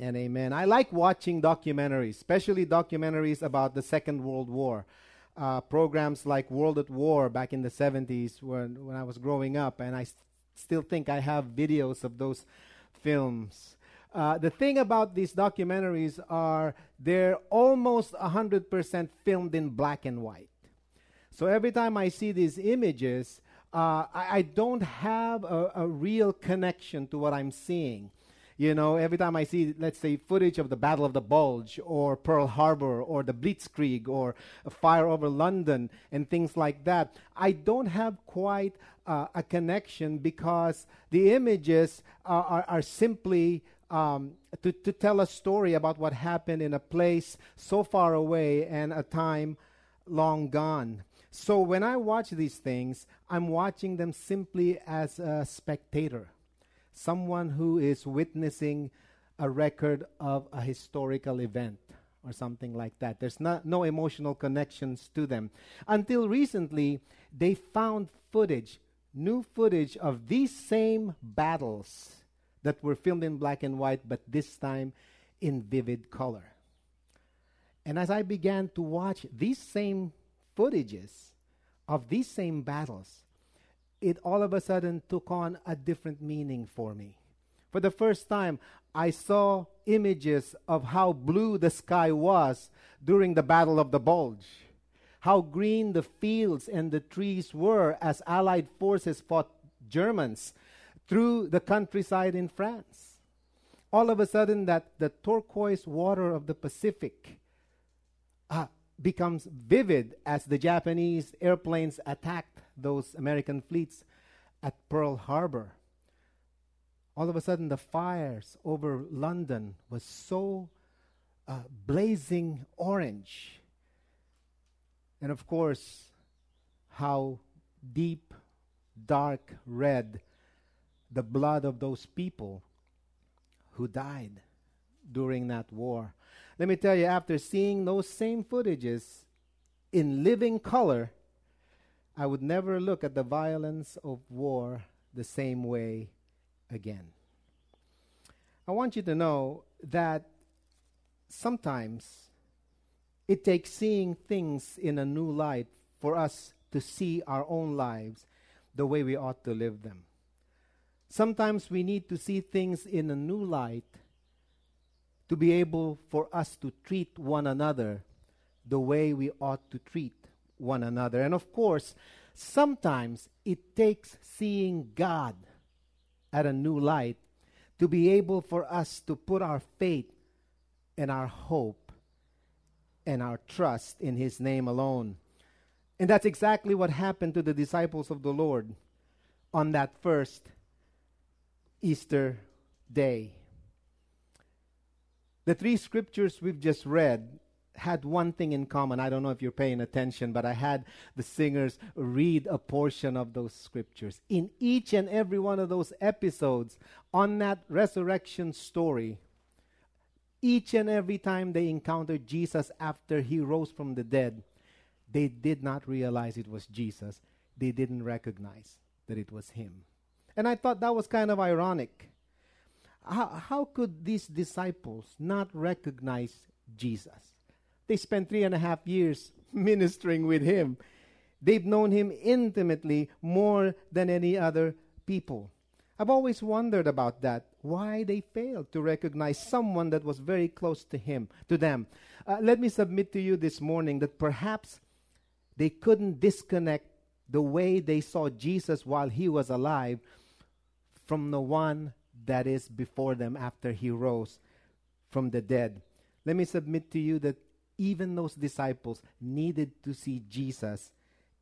And amen. I like watching documentaries, especially documentaries about the Second World War. Uh, programs like World at War back in the 70s when, when I was growing up, and I still think I have videos of those films. Uh, the thing about these documentaries are they're almost 100% filmed in black and white. So every time I see these images, uh, I, I, don't have a, a real connection to what I'm seeing. You know, every time I see, let's say, footage of the Battle of the Bulge or Pearl Harbor or the Blitzkrieg or a fire over London and things like that, I don't have quite uh, a connection because the images are, are, are simply um, to, to tell a story about what happened in a place so far away and a time long gone. So when I watch these things, I'm watching them simply as a spectator someone who is witnessing a record of a historical event or something like that. There's not, no emotional connections to them. Until recently, they found footage, new footage of these same battles that were filmed in black and white, but this time in vivid color. And as I began to watch these same footages of these same battles, it all of a sudden took on a different meaning for me. For the first time, I saw images of how blue the sky was during the Battle of the Bulge, how green the fields and the trees were as Allied forces fought Germans through the countryside in France. All of a sudden, that the turquoise water of the Pacific uh, becomes vivid as the Japanese airplanes attacked those American fleets at Pearl Harbor. All of a sudden, the fires over London was so uh, blazing orange. And of course, how deep, dark red the blood of those people who died during that war. Let me tell you, after seeing those same footages in living color, I would never look at the violence of war the same way again. I want you to know that sometimes it takes seeing things in a new light for us to see our own lives the way we ought to live them. Sometimes we need to see things in a new light to be able for us to treat one another the way we ought to treat one another. And of course, sometimes it takes seeing God at a new light to be able for us to put our faith and our hope and our trust in His name alone. And that's exactly what happened to the disciples of the Lord on that first Easter day. The three scriptures we've just read had one thing in common. I don't know if you're paying attention, but I had the singers read a portion of those scriptures. In each and every one of those episodes on that resurrection story, each and every time they encountered Jesus after he rose from the dead, they did not realize it was Jesus. They didn't recognize that it was him. And I thought that was kind of ironic. How, how could these disciples not recognize Jesus? They spent three and a half years ministering with him. They've known him intimately more than any other people. I've always wondered about that. Why they failed to recognize someone that was very close to him, to them. Uh, let me submit to you this morning that perhaps they couldn't disconnect the way they saw Jesus while he was alive from the one that is before them after he rose from the dead. Let me submit to you that even those disciples needed to see Jesus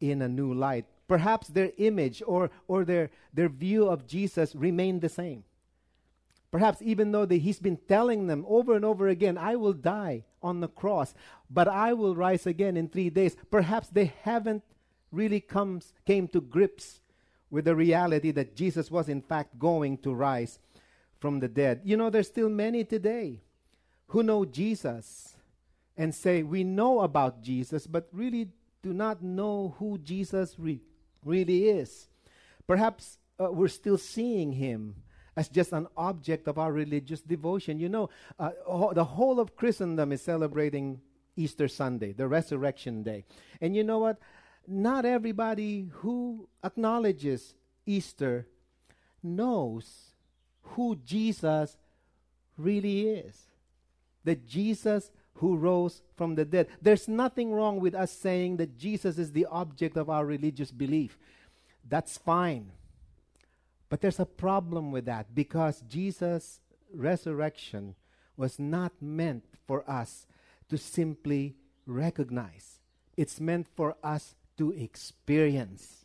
in a new light. Perhaps their image or, or their, their view of Jesus remained the same. Perhaps even though they, he's been telling them over and over again, I will die on the cross, but I will rise again in three days. Perhaps they haven't really comes, came to grips with the reality that Jesus was in fact going to rise from the dead. You know, there's still many today who know Jesus and say, We know about Jesus, but really do not know who Jesus re- really is. Perhaps uh, we're still seeing him as just an object of our religious devotion. You know, uh, the whole of Christendom is celebrating Easter Sunday, the resurrection day. And you know what? Not everybody who acknowledges Easter knows who Jesus really is. That Jesus who rose from the dead. There's nothing wrong with us saying that Jesus is the object of our religious belief. That's fine. But there's a problem with that because Jesus' resurrection was not meant for us to simply recognize, it's meant for us to experience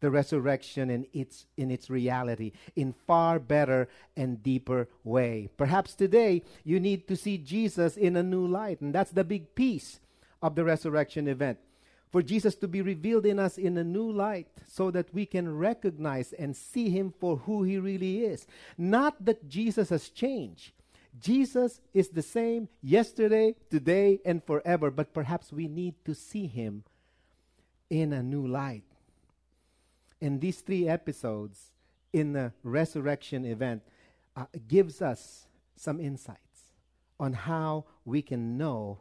the resurrection in its in its reality in far better and deeper way. Perhaps today you need to see Jesus in a new light and that's the big piece of the resurrection event for Jesus to be revealed in us in a new light so that we can recognize and see him for who he really is. Not that Jesus has changed. Jesus is the same yesterday, today, and forever, but perhaps we need to see him in a new light. In these three episodes in the resurrection event, uh, gives us some insights on how we can know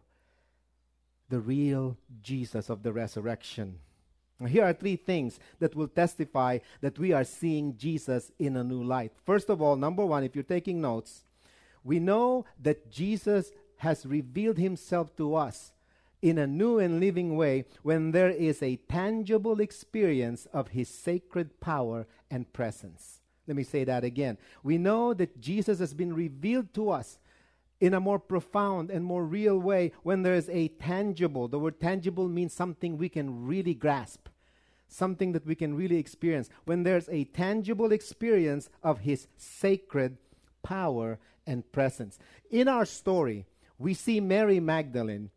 the real Jesus of the resurrection. Here are three things that will testify that we are seeing Jesus in a new light. First of all, number one, if you're taking notes, we know that Jesus has revealed himself to us in a new and living way when there is a tangible experience of his sacred power and presence. Let me say that again. We know that Jesus has been revealed to us in a more profound and more real way when there is a tangible. The word tangible means something we can really grasp, something that we can really experience. When there's a tangible experience of His sacred power and presence. In our story, we see Mary Magdalene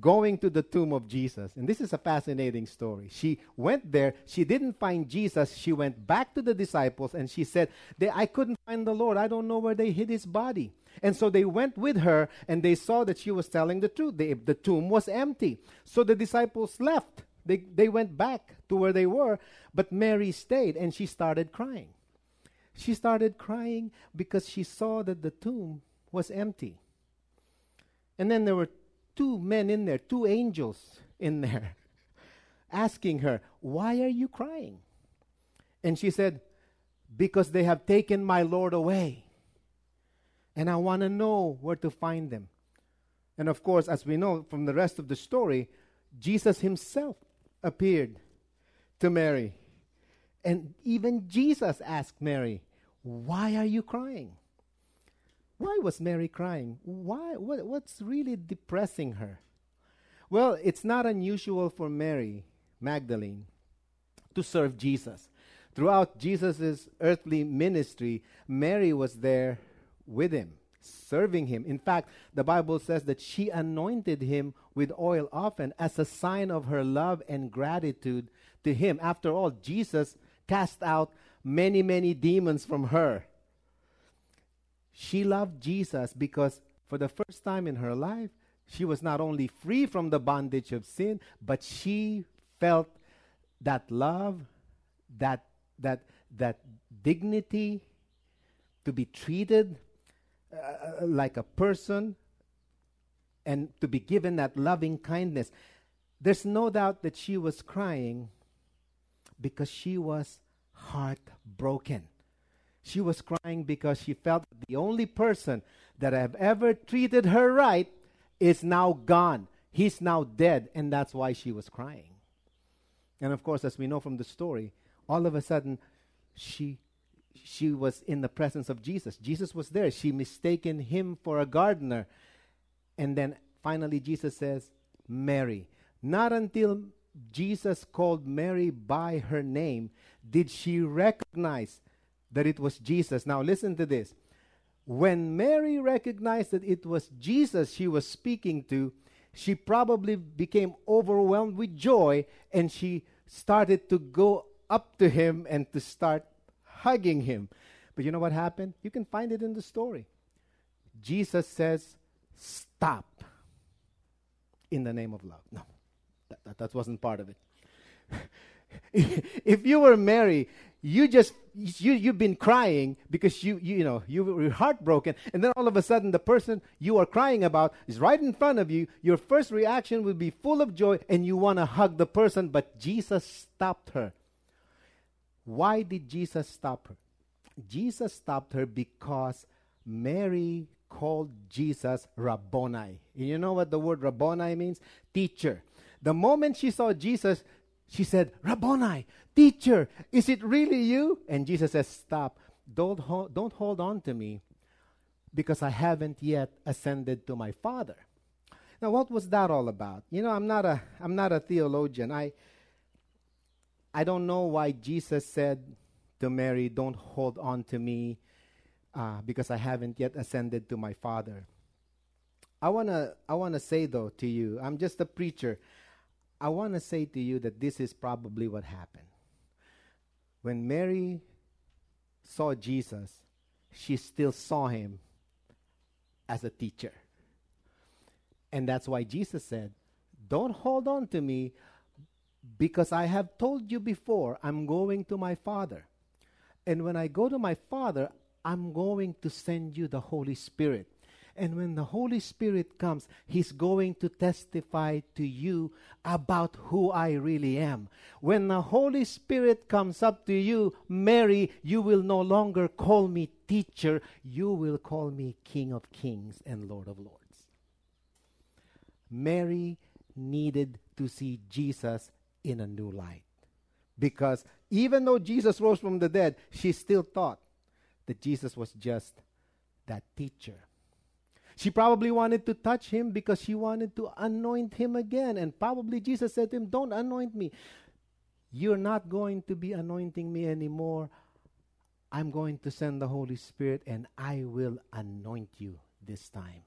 going to the tomb of Jesus. And this is a fascinating story. She went there, she didn't find Jesus. She went back to the disciples and she said, I couldn't find the Lord. I don't know where they hid his body. And so they went with her and they saw that she was telling the truth. The tomb was empty. So the disciples left. They, they went back to where they were, but Mary stayed and she started crying. She started crying because she saw that the tomb was empty. And then there were two men in there, two angels in there, asking her, Why are you crying? And she said, Because they have taken my Lord away and I want to know where to find them. And of course, as we know from the rest of the story, Jesus himself appeared to Mary. And even Jesus asked Mary, Why are you crying? Why was Mary crying? Why, what, what's really depressing her? Well, it's not unusual for Mary Magdalene to serve Jesus. Throughout Jesus' earthly ministry, Mary was there with him, serving him. In fact, the Bible says that she anointed him with oil often as a sign of her love and gratitude to him. After all, Jesus cast out many, many demons from her. She loved Jesus because for the first time in her life, she was not only free from the bondage of sin, but she felt that love, that that that dignity to be treated uh, like a person and to be given that loving kindness. There's no doubt that she was crying because she was heartbroken. She was crying because she felt the only person that have ever treated her right is now gone. He's now dead, and that's why she was crying. And of course, as we know from the story, all of a sudden she she was in the presence of Jesus. Jesus was there. She mistaken him for a gardener. And then finally Jesus says, Mary. Not until Jesus called Mary by her name did she recognize that it was Jesus. Now listen to this. When Mary recognized that it was Jesus she was speaking to, she probably became overwhelmed with joy and she started to go up to him and to start hugging him. But you know what happened? You can find it in the story. Jesus says, Stop in the name of love. No, that, that, that wasn't part of it. if you were Mary, you just you you've been crying because you you, you know you were heartbroken, and then all of a sudden the person you are crying about is right in front of you. Your first reaction would be full of joy, and you want to hug the person, but Jesus stopped her. Why did Jesus stop her? Jesus stopped her because Mary called Jesus Rabboni. You know what the word Rabboni means? Teacher. The moment she saw Jesus, she said, Rabboni, teacher, is it really you? And Jesus says, Stop. Don't, ho- don't hold on to me because I haven't yet ascended to my Father. Now, what was that all about? You know, I'm not a, I'm not a theologian. I, I don't know why Jesus said to Mary, Don't hold on to me uh, because I haven't yet ascended to my Father. I want to I wanna say, though, to you, I'm just a preacher. I want to say to you that this is probably what happened. When Mary saw Jesus, she still saw him as a teacher. And that's why Jesus said, Don't hold on to me because I have told you before, I'm going to my Father. And when I go to my Father, I'm going to send you the Holy Spirit. And when the Holy Spirit comes, He's going to testify to you about who I really am. When the Holy Spirit comes up to you, Mary, you will no longer call me teacher, you will call me King of Kings and Lord of Lords. Mary needed to see Jesus in a new light. Because even though Jesus rose from the dead, she still thought that Jesus was just that teacher. She probably wanted to touch him because she wanted to anoint him again. And probably Jesus said to him, Don't anoint me. You're not going to be anointing me anymore. I'm going to send the Holy Spirit and I will anoint you this time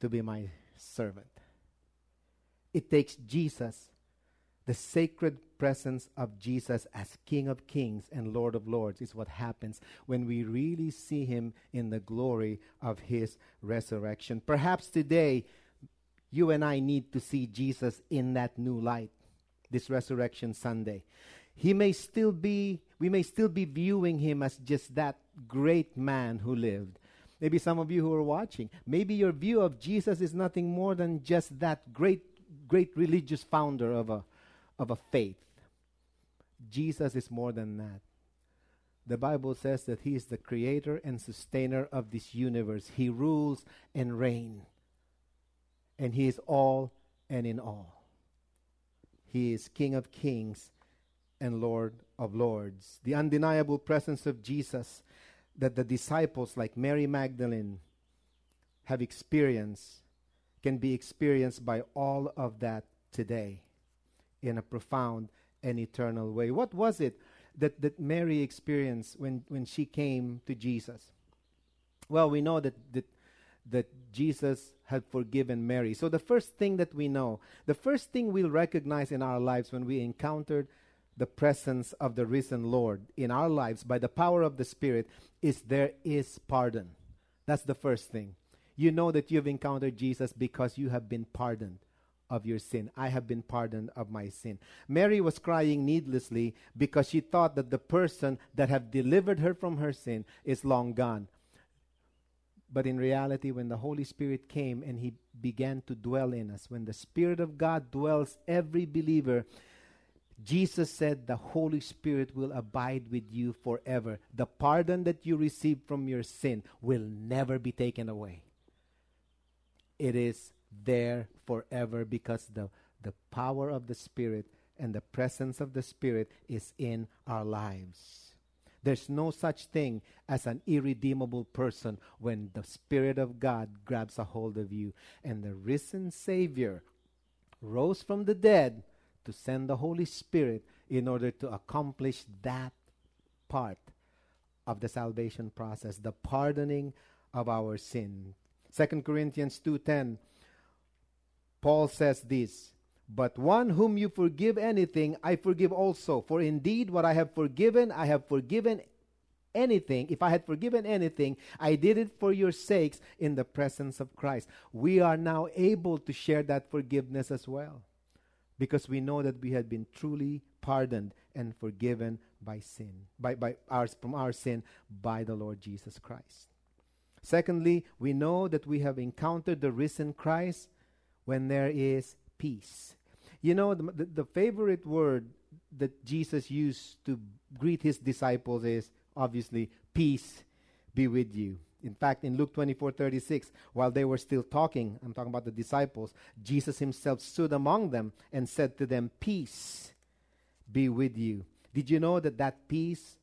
to be my servant. It takes Jesus, the sacred presence of Jesus as King of Kings and Lord of Lords, is what happens when we really see Him in the glory of His resurrection. Perhaps today, you and I need to see Jesus in that new light, this Resurrection Sunday. He may still be, we may still be viewing Him as just that great man who lived. Maybe some of you who are watching, maybe your view of Jesus is nothing more than just that great great religious founder of a, of a faith. Jesus is more than that. The Bible says that He is the creator and sustainer of this universe. He rules and reigns. And He is all and in all. He is King of kings and Lord of lords. The undeniable presence of Jesus that the disciples, like Mary Magdalene, have experienced can be experienced by all of that today in a profound and eternal way. What was it that, that Mary experienced when, when she came to Jesus? Well, we know that, that, that Jesus had forgiven Mary. So, the first thing that we know, the first thing we'll recognize in our lives when we encountered the presence of the risen Lord in our lives by the power of the Spirit is there is pardon. That's the first thing you know that you've encountered Jesus because you have been pardoned of your sin. I have been pardoned of my sin. Mary was crying needlessly because she thought that the person that had delivered her from her sin is long gone. But in reality, when the Holy Spirit came and He began to dwell in us, when the Spirit of God dwells every believer, Jesus said the Holy Spirit will abide with you forever. The pardon that you receive from your sin will never be taken away it is there forever because the, the power of the Spirit and the presence of the Spirit is in our lives. There's no such thing as an irredeemable person when the Spirit of God grabs a hold of you. And the risen Savior rose from the dead to send the Holy Spirit in order to accomplish that part of the salvation process, the pardoning of our sin. 2 Corinthians 2:10 Paul says this, but one whom you forgive anything, I forgive also. For indeed, what I have forgiven, I have forgiven anything. If I had forgiven anything, I did it for your sakes in the presence of Christ. We are now able to share that forgiveness as well because we know that we had been truly pardoned and forgiven by sin, by, by ours from our sin by the Lord Jesus Christ. Secondly, we know that we have encountered the risen Christ when there is peace. You know, the, the, the favorite word that Jesus used to greet his disciples is obviously, peace be with you. In fact, in Luke 24 36, while they were still talking, I'm talking about the disciples, Jesus himself stood among them and said to them, Peace be with you. Did you know that that peace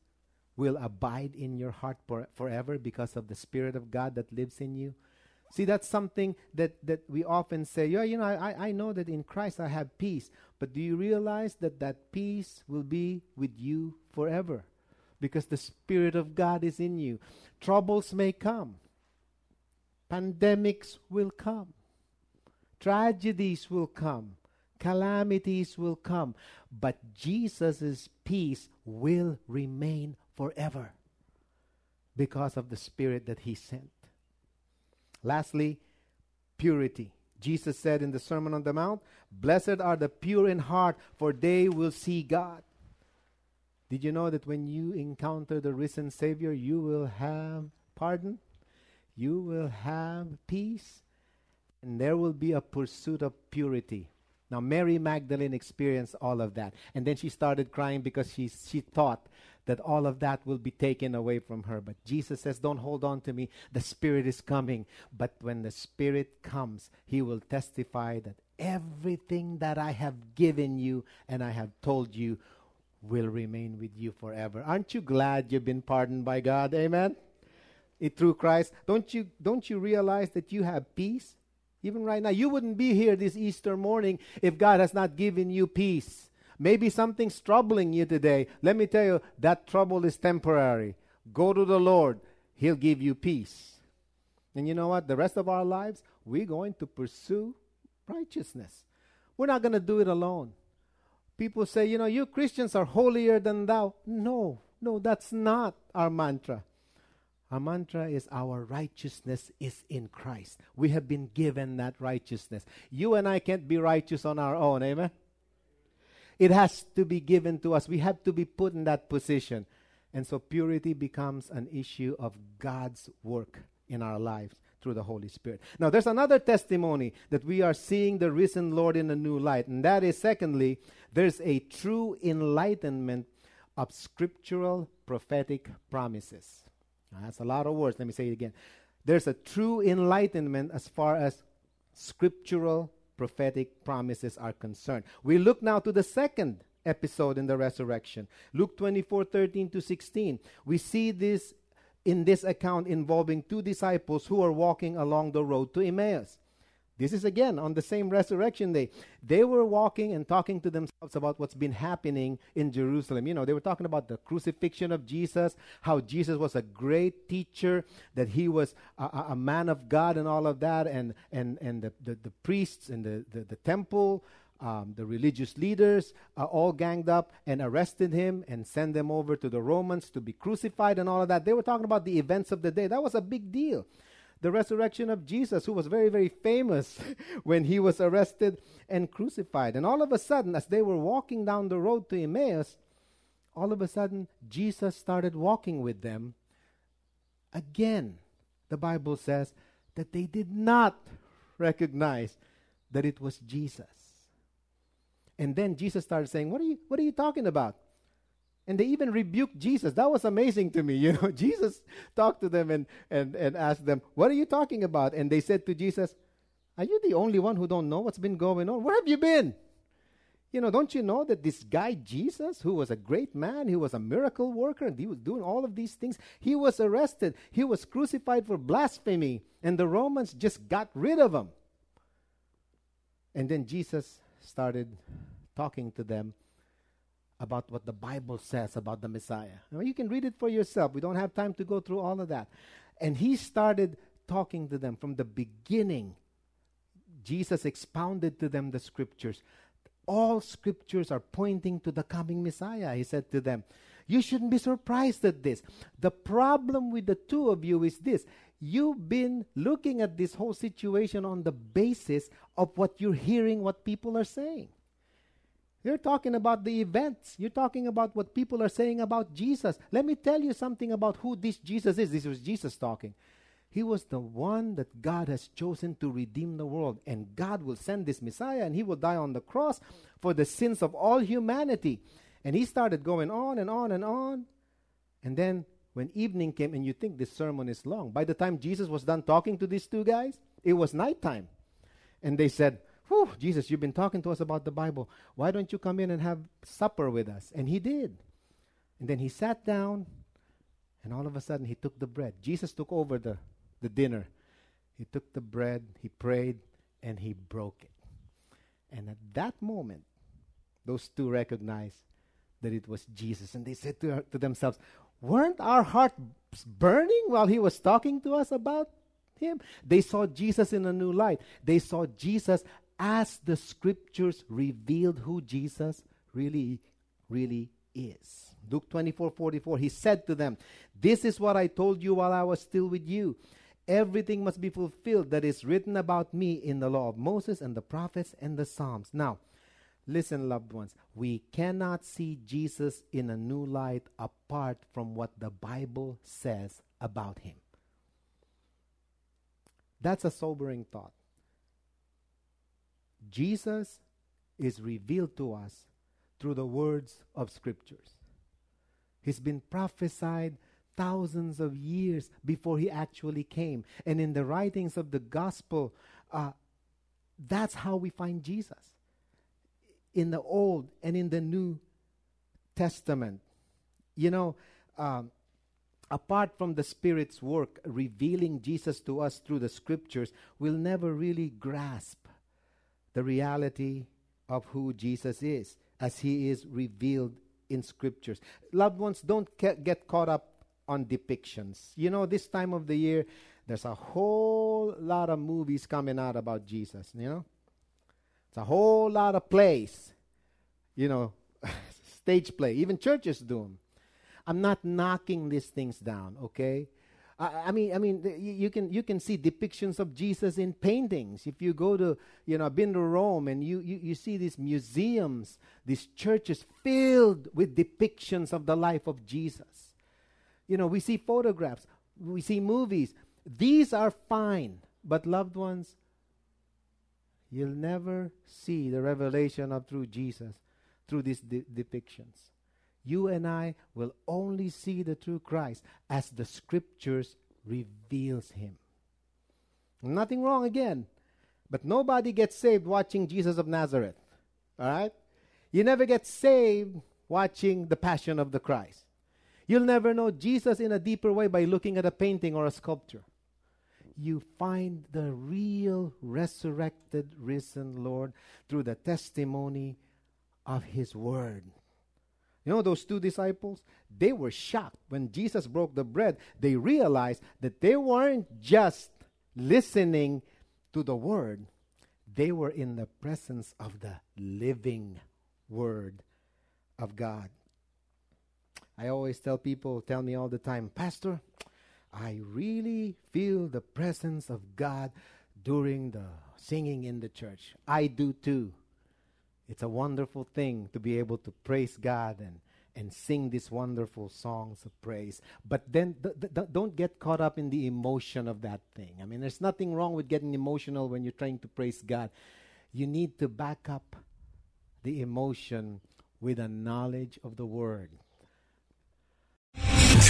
will abide in your heart for, forever because of the Spirit of God that lives in you? See, that's something that, that we often say, yeah, you know, I, I know that in Christ I have peace. But do you realize that that peace will be with you forever? Because the Spirit of God is in you. Troubles may come, pandemics will come, tragedies will come, calamities will come, but Jesus' peace will remain forever because of the Spirit that He sent. Lastly, purity. Jesus said in the Sermon on the Mount, Blessed are the pure in heart, for they will see God. Did you know that when you encounter the risen Savior, you will have pardon? You will have peace? And there will be a pursuit of purity. Now, Mary Magdalene experienced all of that. And then she started crying because she, she thought that all of that will be taken away from her. But Jesus says, Don't hold on to me. The Spirit is coming. But when the Spirit comes, He will testify that everything that I have given you and I have told you will remain with you forever. Aren't you glad you've been pardoned by God? Amen. It, through Christ. Don't you don't you realize that you have peace? Even right now, you wouldn't be here this Easter morning if God has not given you peace. Maybe something's troubling you today. Let me tell you, that trouble is temporary. Go to the Lord, He'll give you peace. And you know what? The rest of our lives, we're going to pursue righteousness. We're not going to do it alone. People say, you know, you Christians are holier than thou. No, no, that's not our mantra. Our mantra is our righteousness is in Christ. We have been given that righteousness. You and I can't be righteous on our own, amen? It has to be given to us. We have to be put in that position. And so purity becomes an issue of God's work in our lives through the Holy Spirit. Now, there's another testimony that we are seeing the risen Lord in a new light. And that is, secondly, there's a true enlightenment of scriptural prophetic promises. Now, that's a lot of words. Let me say it again. There's a true enlightenment as far as scriptural prophetic promises are concerned. We look now to the second episode in the resurrection. Luke 24 13 to 16. We see this in this account involving two disciples who are walking along the road to Emmaus. This is again on the same resurrection day. They were walking and talking to themselves about what's been happening in Jerusalem. You know, they were talking about the crucifixion of Jesus, how Jesus was a great teacher, that he was a, a man of God and all of that, and, and, and the, the, the priests and the, the, the temple. Um, the religious leaders uh, all ganged up and arrested him and sent them over to the Romans to be crucified and all of that. They were talking about the events of the day. That was a big deal the resurrection of Jesus, who was very, very famous when he was arrested and crucified. And all of a sudden, as they were walking down the road to Emmaus, all of a sudden, Jesus started walking with them. Again, the Bible says that they did not recognize that it was Jesus. And then Jesus started saying, What are you, what are you talking about? And they even rebuked Jesus. That was amazing to me. You know, Jesus talked to them and, and, and asked them, What are you talking about? And they said to Jesus, Are you the only one who don't know what's been going on? Where have you been? You know, don't you know that this guy Jesus, who was a great man, he was a miracle worker, and he was doing all of these things, he was arrested. He was crucified for blasphemy, and the Romans just got rid of him. And then Jesus started talking to them about what the Bible says about the Messiah. Now, you can read it for yourself. We don't have time to go through all of that. And he started talking to them from the beginning. Jesus expounded to them the scriptures. All scriptures are pointing to the coming Messiah, he said to them. You shouldn't be surprised at this. The problem with the two of you is this you've been looking at this whole situation on the basis of what you're hearing, what people are saying. You're talking about the events. You're talking about what people are saying about Jesus. Let me tell you something about who this Jesus is. This was Jesus talking. He was the one that God has chosen to redeem the world. And God will send this Messiah and he will die on the cross for the sins of all humanity. And he started going on and on and on. And then when evening came, and you think this sermon is long, by the time Jesus was done talking to these two guys, it was nighttime. And they said, Whew, Jesus, you've been talking to us about the Bible. Why don't you come in and have supper with us? And he did. And then he sat down, and all of a sudden he took the bread. Jesus took over the, the dinner. He took the bread, he prayed, and he broke it. And at that moment, those two recognized that it was Jesus. And they said to, to themselves, Weren't our hearts burning while he was talking to us about him? They saw Jesus in a new light. They saw Jesus as the scriptures revealed who Jesus really, really is. Luke 24 44, he said to them, This is what I told you while I was still with you. Everything must be fulfilled that is written about me in the law of Moses and the prophets and the Psalms. Now, listen, loved ones, we cannot see Jesus in a new light apart from what the Bible says about him. That's a sobering thought. Jesus is revealed to us through the words of scriptures. He's been prophesied thousands of years before he actually came. And in the writings of the gospel, uh, that's how we find Jesus. In the Old and in the New Testament. You know, um, apart from the Spirit's work revealing Jesus to us through the scriptures, we'll never really grasp the reality of who Jesus is as he is revealed in scriptures. Loved ones, don't get caught up on depictions. You know, this time of the year, there's a whole lot of movies coming out about Jesus, you know? It's a whole lot of plays, you know, stage play. Even churches do them. I'm not knocking these things down, okay? I, mean, I mean, you, can you can see depictions of Jesus in paintings. If you go to, you know, I've been to Rome, and you, you you see these museums, these churches filled with depictions of the life of Jesus. You know, we see photographs, we see movies. These are fine, but loved ones, you'll never see the revelation of true Jesus through these de- depictions you and I will only see the true Christ as the scriptures reveals him. Nothing wrong again, but nobody gets saved watching Jesus of Nazareth. All right? You never get saved watching the passion of the Christ. You'll never know Jesus in a deeper way by looking at a painting or a sculpture. You find the real resurrected, risen Lord through the testimony of His Word. You know, those two disciples, they were shocked when Jesus broke the bread. They realized that they weren't just listening to the word, they were in the presence of the living word of God. I always tell people, tell me all the time, Pastor, I really feel the presence of God during the singing in the church. I do too. It's a wonderful thing to be able to praise God and, and sing these wonderful songs of praise. But then th- th- don't get caught up in the emotion of that thing. I mean, there's nothing wrong with getting emotional when you're trying to praise God. You need to back up the emotion with a knowledge of the Word.